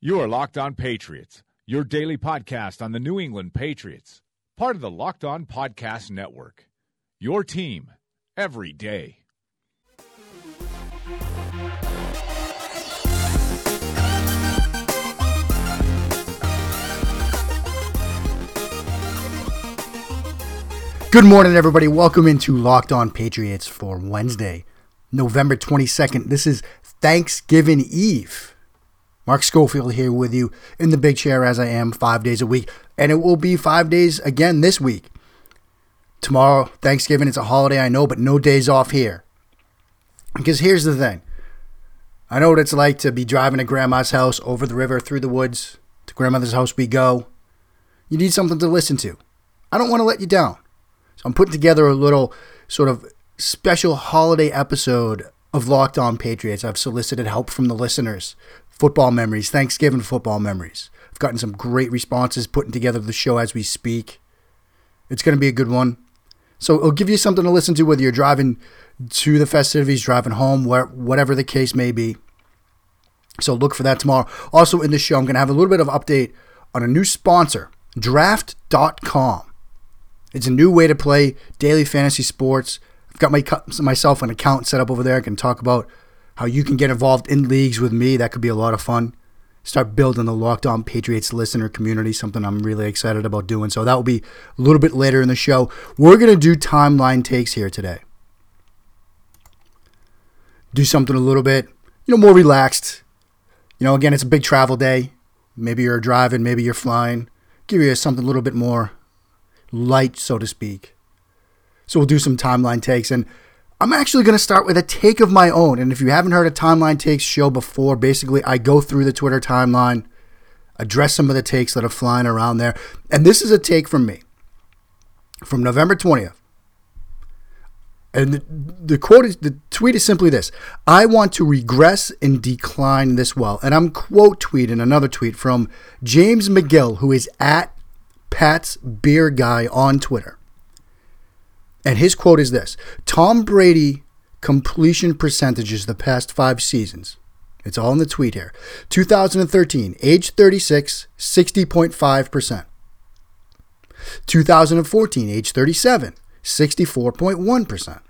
You are Locked On Patriots, your daily podcast on the New England Patriots, part of the Locked On Podcast Network. Your team every day. Good morning, everybody. Welcome into Locked On Patriots for Wednesday, November 22nd. This is Thanksgiving Eve. Mark Schofield here with you in the big chair as I am five days a week. And it will be five days again this week. Tomorrow, Thanksgiving, it's a holiday, I know, but no days off here. Because here's the thing I know what it's like to be driving to grandma's house over the river through the woods. To grandmother's house we go. You need something to listen to. I don't want to let you down. So I'm putting together a little sort of special holiday episode of Locked On Patriots. I've solicited help from the listeners football memories, Thanksgiving football memories. I've gotten some great responses putting together the show as we speak. It's going to be a good one. So it'll give you something to listen to whether you're driving to the festivities, driving home, where, whatever the case may be. So look for that tomorrow. Also in the show, I'm going to have a little bit of update on a new sponsor, draft.com. It's a new way to play daily fantasy sports. I've got my myself an account set up over there. I can talk about how you can get involved in leagues with me. That could be a lot of fun. Start building the Locked On Patriots listener community, something I'm really excited about doing. So that will be a little bit later in the show. We're going to do timeline takes here today. Do something a little bit, you know, more relaxed. You know, again, it's a big travel day. Maybe you're driving, maybe you're flying. Give you something a little bit more light, so to speak. So we'll do some timeline takes. And I'm actually going to start with a take of my own. And if you haven't heard a Timeline Takes show before, basically I go through the Twitter timeline, address some of the takes that are flying around there. And this is a take from me from November 20th. And the, the quote is the tweet is simply this I want to regress and decline this well. And I'm quote tweeting another tweet from James McGill, who is at Pat's Beer Guy on Twitter. And his quote is this Tom Brady completion percentages the past five seasons. It's all in the tweet here. 2013, age 36, 60.5%. 2014, age 37, 64.1%.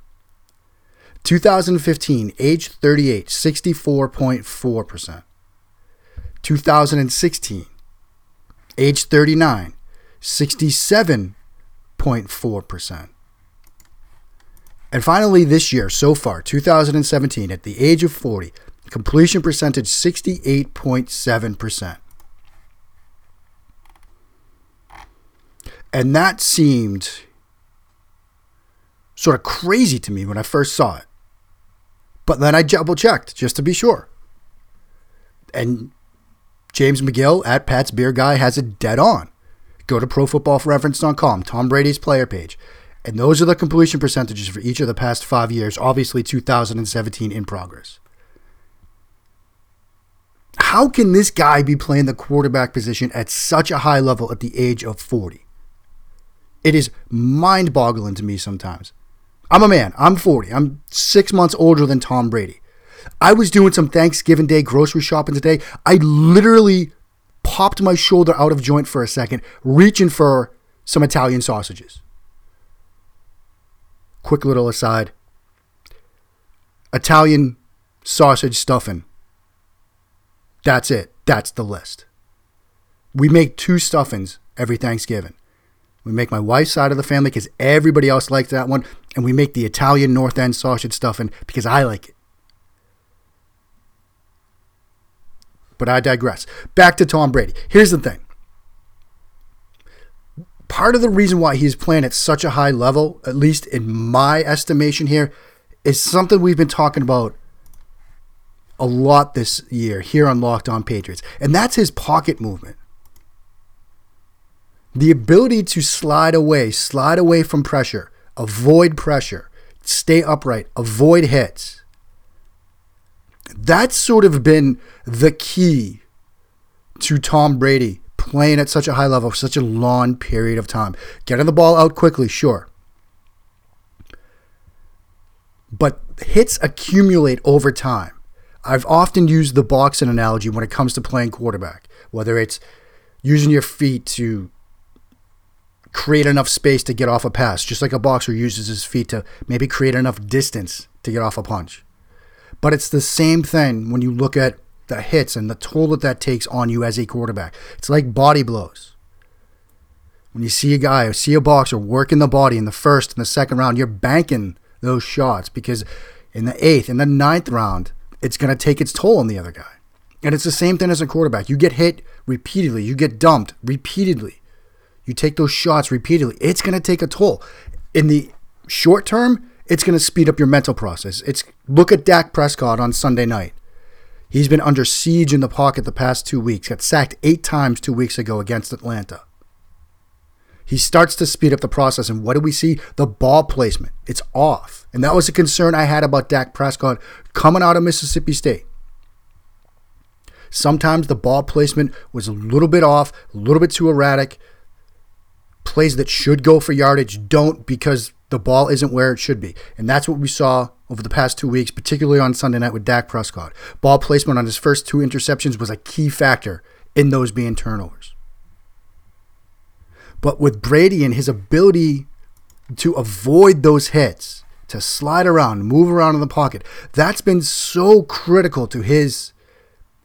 2015, age 38, 64.4%. 2016, age 39, 67.4%. And finally, this year, so far, 2017, at the age of 40, completion percentage 68.7%. And that seemed sort of crazy to me when I first saw it. But then I double checked just to be sure. And James McGill at Pat's Beer Guy has it dead on. Go to profootballreference.com, Tom Brady's player page. And those are the completion percentages for each of the past five years, obviously 2017 in progress. How can this guy be playing the quarterback position at such a high level at the age of 40? It is mind boggling to me sometimes. I'm a man. I'm 40. I'm six months older than Tom Brady. I was doing some Thanksgiving Day grocery shopping today. I literally popped my shoulder out of joint for a second, reaching for some Italian sausages. Quick little aside Italian sausage stuffing. That's it. That's the list. We make two stuffings every Thanksgiving. We make my wife's side of the family because everybody else likes that one. And we make the Italian North End sausage stuffing because I like it. But I digress. Back to Tom Brady. Here's the thing part of the reason why he's playing at such a high level, at least in my estimation here, is something we've been talking about a lot this year here on Locked On Patriots, and that's his pocket movement. The ability to slide away, slide away from pressure, avoid pressure, stay upright, avoid hits. That's sort of been the key to Tom Brady playing at such a high level for such a long period of time. Getting the ball out quickly, sure. But hits accumulate over time. I've often used the boxing analogy when it comes to playing quarterback, whether it's using your feet to create enough space to get off a pass, just like a boxer uses his feet to maybe create enough distance to get off a punch. But it's the same thing when you look at the hits and the toll that that takes on you as a quarterback. It's like body blows. When you see a guy or see a boxer working the body in the first and the second round, you're banking those shots because in the eighth and the ninth round, it's going to take its toll on the other guy. And it's the same thing as a quarterback. You get hit repeatedly, you get dumped repeatedly, you take those shots repeatedly. It's going to take a toll. In the short term, it's going to speed up your mental process. It's look at Dak Prescott on Sunday night. He's been under siege in the pocket the past two weeks. Got sacked eight times two weeks ago against Atlanta. He starts to speed up the process, and what do we see? The ball placement. It's off. And that was a concern I had about Dak Prescott coming out of Mississippi State. Sometimes the ball placement was a little bit off, a little bit too erratic. Plays that should go for yardage don't because the ball isn't where it should be. And that's what we saw over the past two weeks, particularly on Sunday night with Dak Prescott. Ball placement on his first two interceptions was a key factor in those being turnovers. But with Brady and his ability to avoid those hits, to slide around, move around in the pocket, that's been so critical to his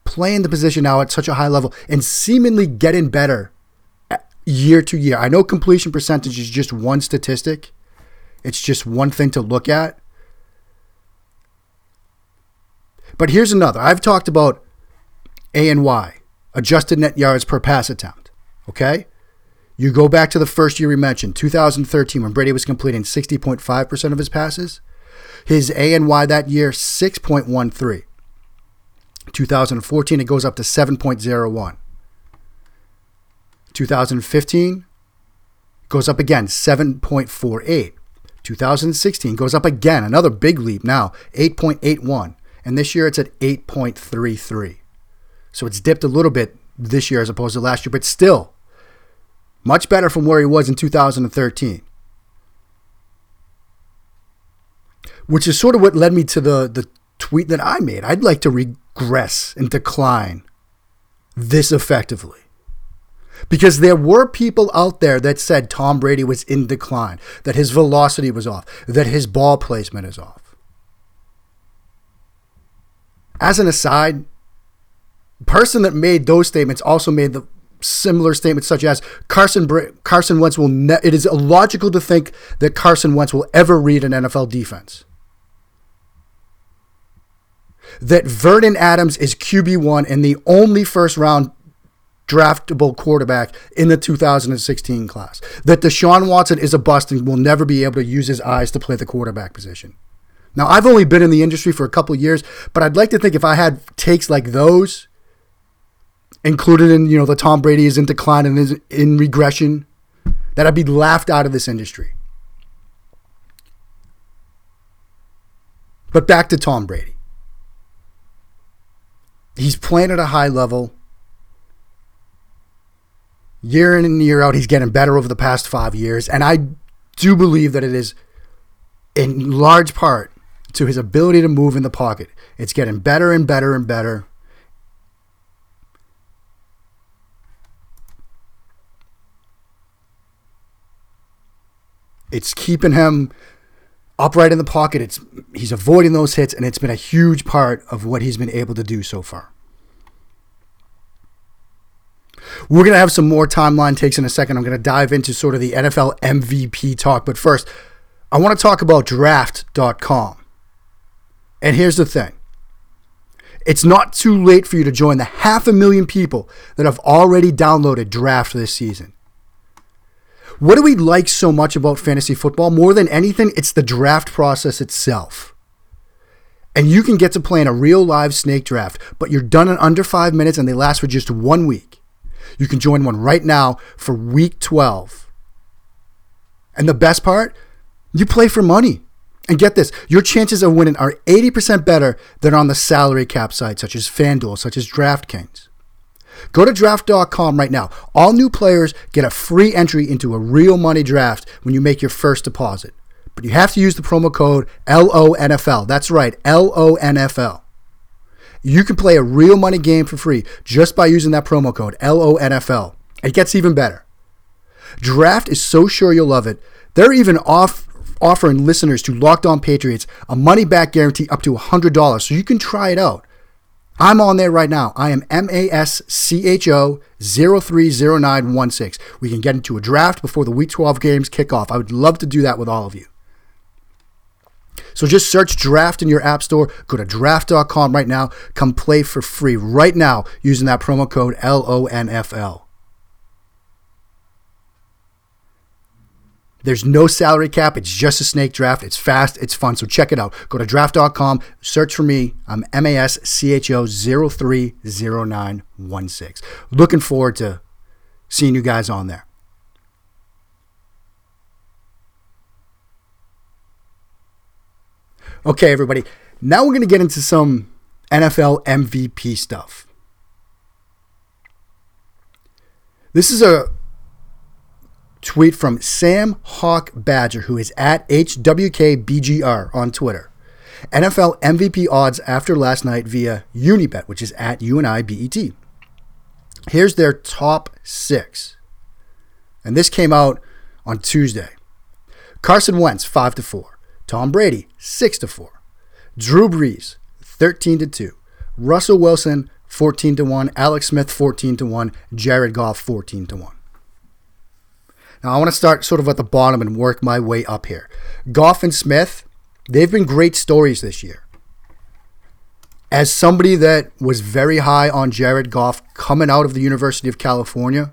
playing the position now at such a high level and seemingly getting better year to year. I know completion percentage is just one statistic, it's just one thing to look at. But here's another. I've talked about A and Y, adjusted net yards per pass attempt. Okay? You go back to the first year we mentioned, 2013, when Brady was completing 60.5% of his passes. His A and Y that year, 6.13. 2014, it goes up to 7.01. 2015 goes up again, 7.48. 2016 goes up again, another big leap now, 8.81. And this year it's at 8.33. So it's dipped a little bit this year as opposed to last year, but still much better from where he was in 2013. Which is sort of what led me to the, the tweet that I made. I'd like to regress and decline this effectively. Because there were people out there that said Tom Brady was in decline, that his velocity was off, that his ball placement is off. As an aside, person that made those statements also made the similar statements such as Carson Carson Wentz will ne- it is illogical to think that Carson Wentz will ever read an NFL defense. That Vernon Adams is QB1 and the only first round draftable quarterback in the 2016 class. That Deshaun Watson is a bust and will never be able to use his eyes to play the quarterback position. Now, I've only been in the industry for a couple years, but I'd like to think if I had takes like those included in, you know, the Tom Brady is in decline and is in regression, that I'd be laughed out of this industry. But back to Tom Brady. He's playing at a high level. Year in and year out, he's getting better over the past five years. And I do believe that it is in large part to his ability to move in the pocket. It's getting better and better and better. It's keeping him upright in the pocket. It's he's avoiding those hits, and it's been a huge part of what he's been able to do so far. We're going to have some more timeline takes in a second. I'm going to dive into sort of the NFL MVP talk. But first, I want to talk about draft.com. And here's the thing it's not too late for you to join the half a million people that have already downloaded Draft this season. What do we like so much about fantasy football? More than anything, it's the draft process itself. And you can get to play in a real live snake draft, but you're done in under five minutes and they last for just one week. You can join one right now for week 12. And the best part, you play for money. And get this, your chances of winning are 80% better than on the salary cap sites such as FanDuel, such as DraftKings. Go to draft.com right now. All new players get a free entry into a real money draft when you make your first deposit. But you have to use the promo code LONFL. That's right, LONFL. You can play a real money game for free just by using that promo code LONFL. It gets even better. Draft is so sure you'll love it. They're even off offering listeners to Locked On Patriots a money back guarantee up to $100 so you can try it out. I'm on there right now. I am M A S C H O 030916. We can get into a draft before the week 12 games kick off. I would love to do that with all of you. So just search draft in your app store. Go to draft.com right now. Come play for free right now using that promo code LONFL. There's no salary cap. It's just a snake draft. It's fast. It's fun. So check it out. Go to draft.com. Search for me. I'm M A S C H O 030916. Looking forward to seeing you guys on there. Okay, everybody. Now we're going to get into some NFL MVP stuff. This is a tweet from Sam Hawk Badger, who is at HWKBGR on Twitter. NFL MVP odds after last night via Unibet, which is at UNIBET. Here's their top six. And this came out on Tuesday. Carson Wentz, 5 to 4. Tom Brady, 6 to 4. Drew Brees, 13 to 2. Russell Wilson, 14 to 1. Alex Smith, 14 to 1. Jared Goff, 14 to 1. Now, I want to start sort of at the bottom and work my way up here. Goff and Smith, they've been great stories this year. As somebody that was very high on Jared Goff coming out of the University of California,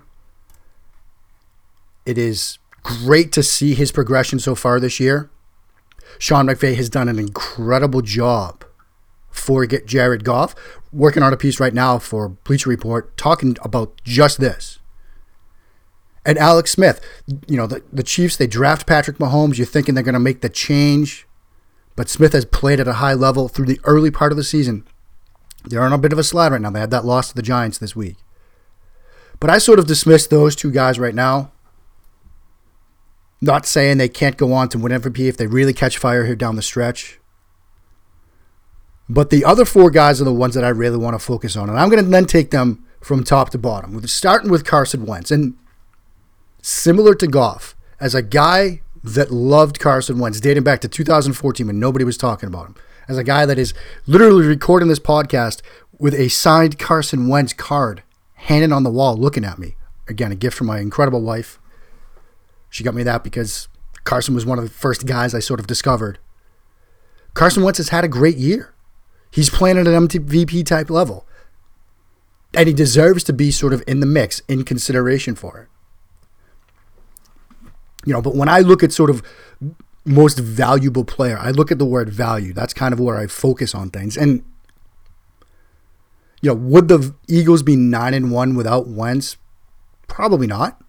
it is great to see his progression so far this year. Sean McVay has done an incredible job for get Jared Goff. Working on a piece right now for Bleacher Report talking about just this. And Alex Smith, you know, the, the Chiefs, they draft Patrick Mahomes. You're thinking they're going to make the change. But Smith has played at a high level through the early part of the season. They're on a bit of a slide right now. They had that loss to the Giants this week. But I sort of dismiss those two guys right now. Not saying they can't go on to win MVP if they really catch fire here down the stretch. But the other four guys are the ones that I really want to focus on. And I'm going to then take them from top to bottom, starting with Carson Wentz. And similar to Goff, as a guy that loved Carson Wentz dating back to 2014 when nobody was talking about him, as a guy that is literally recording this podcast with a signed Carson Wentz card hanging on the wall looking at me. Again, a gift from my incredible wife. She got me that because Carson was one of the first guys I sort of discovered. Carson Wentz has had a great year. He's playing at an MVP type level. And he deserves to be sort of in the mix, in consideration for it. You know, but when I look at sort of most valuable player, I look at the word value. That's kind of where I focus on things. And you know, would the Eagles be nine and one without Wentz? Probably not.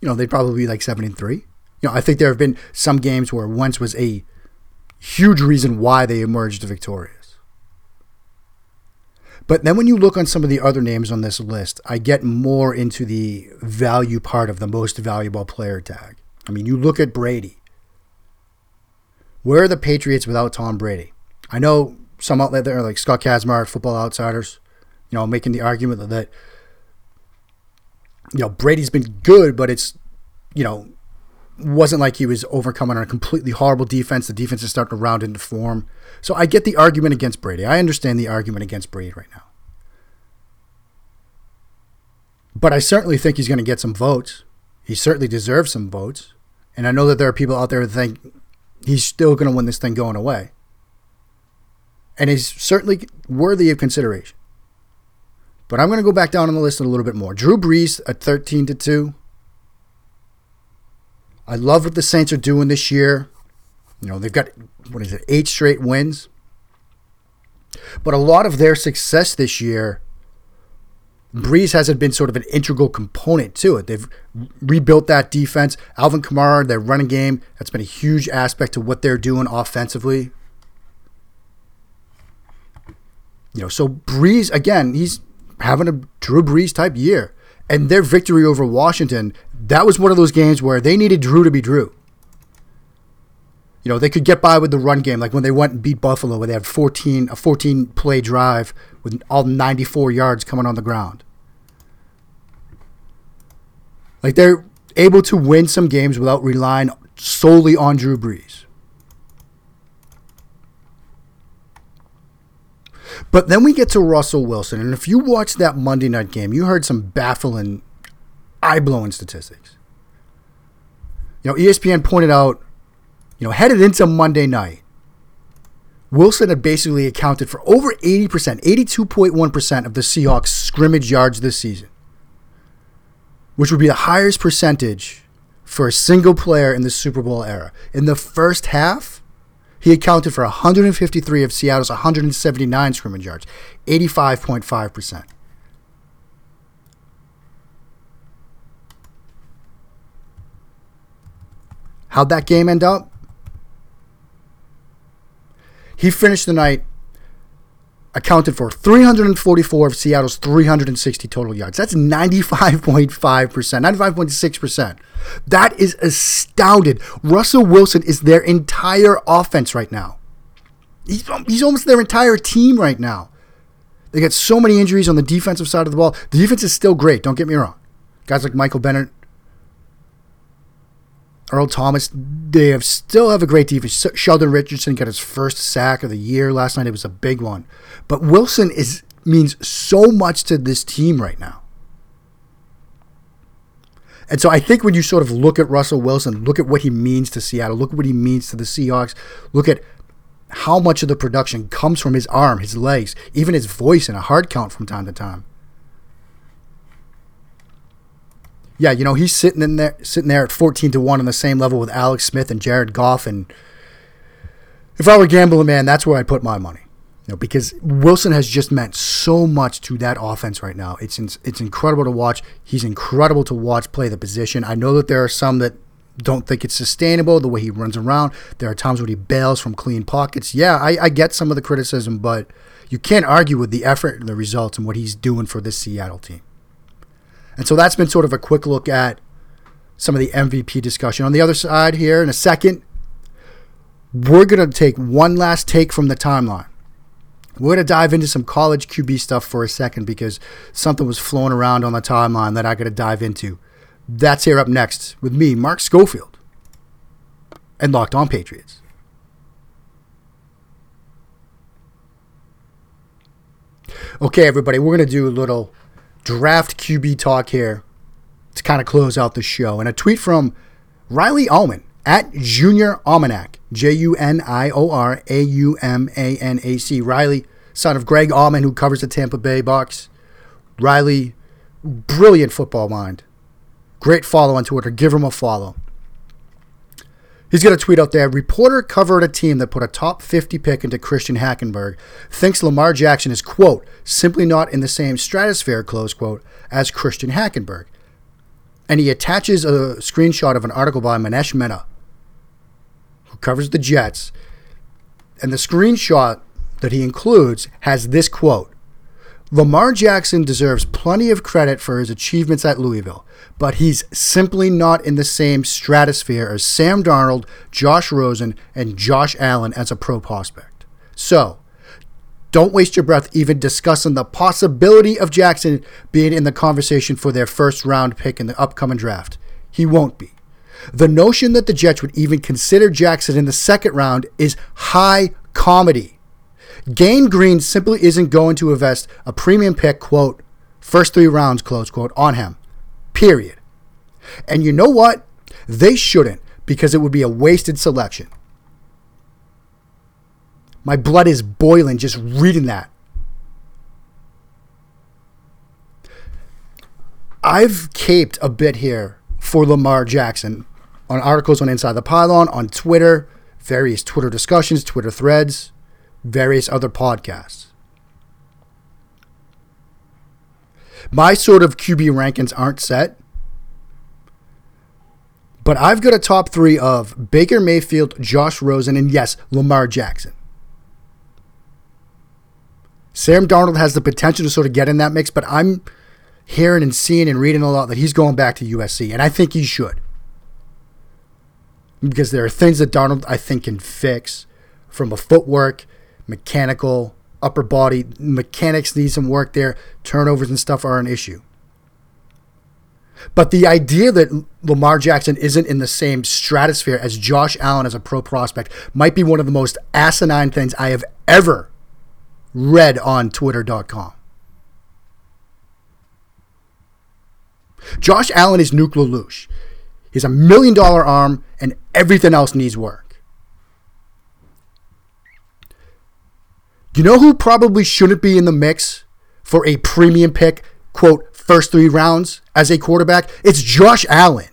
You know, they'd probably be like seven and three. You know, I think there have been some games where Wentz was a huge reason why they emerged victorious. But then when you look on some of the other names on this list, I get more into the value part of the most valuable player tag. I mean, you look at Brady. Where are the Patriots without Tom Brady? I know some outlet there, like Scott Kacsmar, Football Outsiders, you know, making the argument that, you know, Brady's been good, but it's, you know, wasn't like he was overcoming on a completely horrible defense. The defense is starting to round into form. So I get the argument against Brady. I understand the argument against Brady right now. But I certainly think he's going to get some votes. He certainly deserves some votes. And I know that there are people out there that think he's still going to win this thing going away. And he's certainly worthy of consideration. But I'm going to go back down on the list a little bit more. Drew Brees at 13 to 2. I love what the Saints are doing this year. You know, they've got, what is it, eight straight wins. But a lot of their success this year Brees hasn't been sort of an integral component to it. They've rebuilt that defense. Alvin Kamara, their running game, that's been a huge aspect to what they're doing offensively. You know, so Brees, again, he's having a Drew Brees type year. And their victory over Washington, that was one of those games where they needed Drew to be Drew. You know, they could get by with the run game, like when they went and beat Buffalo, where they had 14 a 14 play drive with all 94 yards coming on the ground. Like they're able to win some games without relying solely on Drew Brees. But then we get to Russell Wilson, and if you watched that Monday night game, you heard some baffling, eye blowing statistics. You know, ESPN pointed out, you know, headed into Monday night, Wilson had basically accounted for over 80%, 82.1% of the Seahawks scrimmage yards this season, which would be the highest percentage for a single player in the Super Bowl era. In the first half, he accounted for 153 of Seattle's 179 scrimmage yards, 85.5%. How'd that game end up? He finished the night accounted for 344 of Seattle's 360 total yards. That's 95.5%, 95.6%. That is astounded. Russell Wilson is their entire offense right now. He's, he's almost their entire team right now. They got so many injuries on the defensive side of the ball. The defense is still great, don't get me wrong. Guys like Michael Bennett, Earl Thomas, they have still have a great defense. Sheldon Richardson got his first sack of the year last night. It was a big one. But Wilson is means so much to this team right now. And so I think when you sort of look at Russell Wilson, look at what he means to Seattle, look at what he means to the Seahawks, look at how much of the production comes from his arm, his legs, even his voice and a hard count from time to time. Yeah, you know, he's sitting in there sitting there at 14 to 1 on the same level with Alex Smith and Jared Goff and if I were gambling man, that's where I'd put my money. You know, because Wilson has just meant so much to that offense right now. It's it's incredible to watch. He's incredible to watch play the position. I know that there are some that don't think it's sustainable the way he runs around. There are times when he bails from clean pockets. Yeah, I, I get some of the criticism, but you can't argue with the effort and the results and what he's doing for this Seattle team. And so that's been sort of a quick look at some of the MVP discussion. On the other side here, in a second, we're going to take one last take from the timeline. We're going to dive into some college QB stuff for a second because something was flowing around on the timeline that I got to dive into. That's here up next with me, Mark Schofield, and Locked On Patriots. Okay, everybody, we're going to do a little draft QB talk here to kind of close out the show. And a tweet from Riley Auman at Junior Almanac, J U N I O R A U M A N A C. Riley, son of Greg Auman, who covers the Tampa Bay Bucks. Riley, brilliant football mind. Great follow on Twitter. Give him a follow. He's got a tweet out there. Reporter covered a team that put a top 50 pick into Christian Hackenberg. Thinks Lamar Jackson is, quote, simply not in the same stratosphere, close quote, as Christian Hackenberg. And he attaches a screenshot of an article by Manish Mehta, who covers the Jets. And the screenshot that he includes has this quote Lamar Jackson deserves plenty of credit for his achievements at Louisville, but he's simply not in the same stratosphere as Sam Darnold, Josh Rosen, and Josh Allen as a pro prospect. So, don't waste your breath even discussing the possibility of Jackson being in the conversation for their first round pick in the upcoming draft. He won't be. The notion that the Jets would even consider Jackson in the second round is high comedy. Gang Green simply isn't going to invest a premium pick, quote, first three rounds, close quote, on him. Period. And you know what? They shouldn't because it would be a wasted selection. My blood is boiling just reading that. I've caped a bit here for Lamar Jackson on articles on Inside the Pylon, on Twitter, various Twitter discussions, Twitter threads, various other podcasts. My sort of QB rankings aren't set, but I've got a top three of Baker Mayfield, Josh Rosen, and yes, Lamar Jackson. Sam Darnold has the potential to sort of get in that mix, but I'm hearing and seeing and reading a lot that he's going back to USC, and I think he should. because there are things that Darnold, I think, can fix from a footwork, mechanical, upper body. Mechanics need some work there. Turnovers and stuff are an issue. But the idea that Lamar Jackson isn't in the same stratosphere as Josh Allen as a pro prospect might be one of the most asinine things I have ever read on Twitter.com. Josh Allen is Nuke LaLoosh. He's a million dollar arm, and everything else needs work. You know who probably shouldn't be in the mix for a premium pick, quote, first three rounds as a quarterback? It's Josh Allen,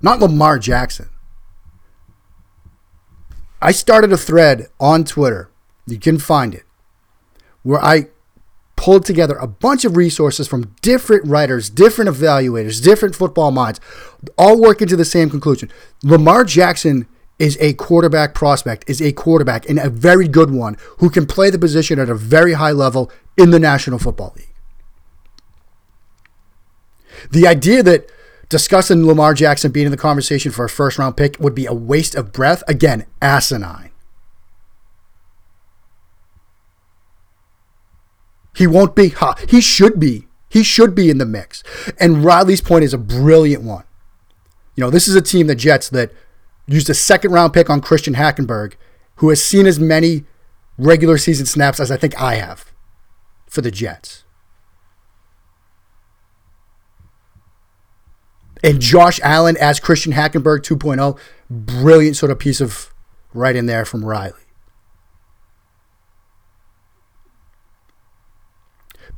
not Lamar Jackson. I started a thread on Twitter. You can find it where I pulled together a bunch of resources from different writers, different evaluators, different football minds, all working to the same conclusion. Lamar Jackson is a quarterback prospect, is a quarterback, and a very good one who can play the position at a very high level in the National Football League. The idea that discussing Lamar Jackson being in the conversation for a first round pick would be a waste of breath, again, asinine. He won't be. He should be. He should be in the mix. And Riley's point is a brilliant one. You know, this is a team, the Jets, that used a second round pick on Christian Hackenberg, who has seen as many regular season snaps as I think I have for the Jets. And Josh Allen as Christian Hackenberg 2.0, brilliant sort of piece of right in there from Riley.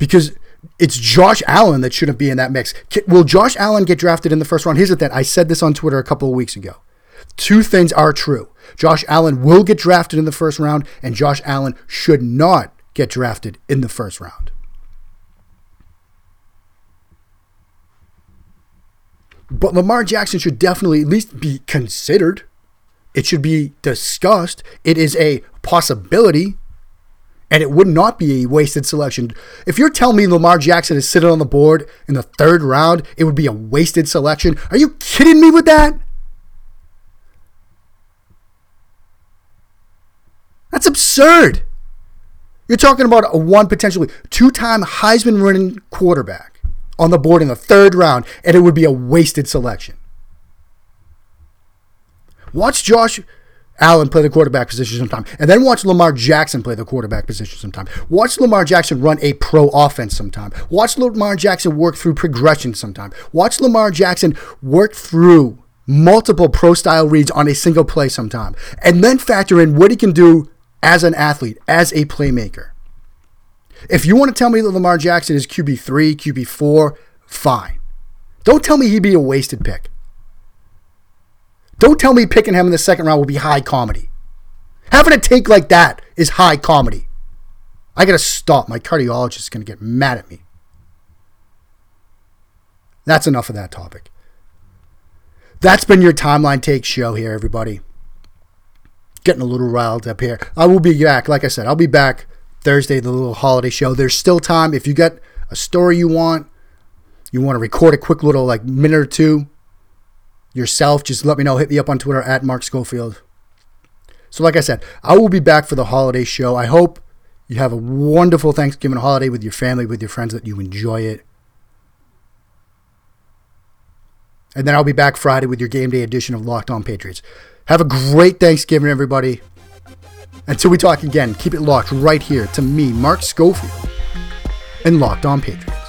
because it's Josh Allen that shouldn't be in that mix. Will Josh Allen get drafted in the first round? Here's the thing. I said this on Twitter a couple of weeks ago. Two things are true. Josh Allen will get drafted in the first round, and Josh Allen should not get drafted in the first round. But Lamar Jackson should definitely at least be considered. It should be discussed. It is a possibility and it would not be a wasted selection. If you're telling me Lamar Jackson is sitting on the board in the third round, it would be a wasted selection. Are you kidding me with that? That's absurd. You're talking about a one potentially two time Heisman winning quarterback on the board in the third round, and it would be a wasted selection. Watch Josh Allen play the quarterback position sometime. And then watch Lamar Jackson play the quarterback position sometime. Watch Lamar Jackson run a pro offense sometime. Watch Lamar Jackson work through progression sometime. Watch Lamar Jackson work through multiple pro style reads on a single play sometime. And then factor in what he can do as an athlete, as a playmaker. If you want to tell me that Lamar Jackson is QB3, QB4, fine. Don't tell me he'd be a wasted pick. Don't tell me picking him in the second round will be high comedy. Having a take like that is high comedy. I gotta stop. My cardiologist is gonna get mad at me. That's enough of that topic. That's been your timeline take show here, everybody. Getting a little riled up here. I will be back. Like I said, I'll be back Thursday, the little holiday show. There's still time. If you got a story you want, you want to record a quick little like minute or two, yourself, just let me know. Hit me up on Twitter at Mark Schofield. So, like I said, I will be back for the holiday show. I hope you have a wonderful Thanksgiving holiday with your family, with your friends, that you enjoy it. And then I'll be back Friday with your game day edition of Locked On Patriots. Have a great Thanksgiving, everybody. Until we talk again, keep it locked right here to me, Mark Schofield, and Locked On Patriots.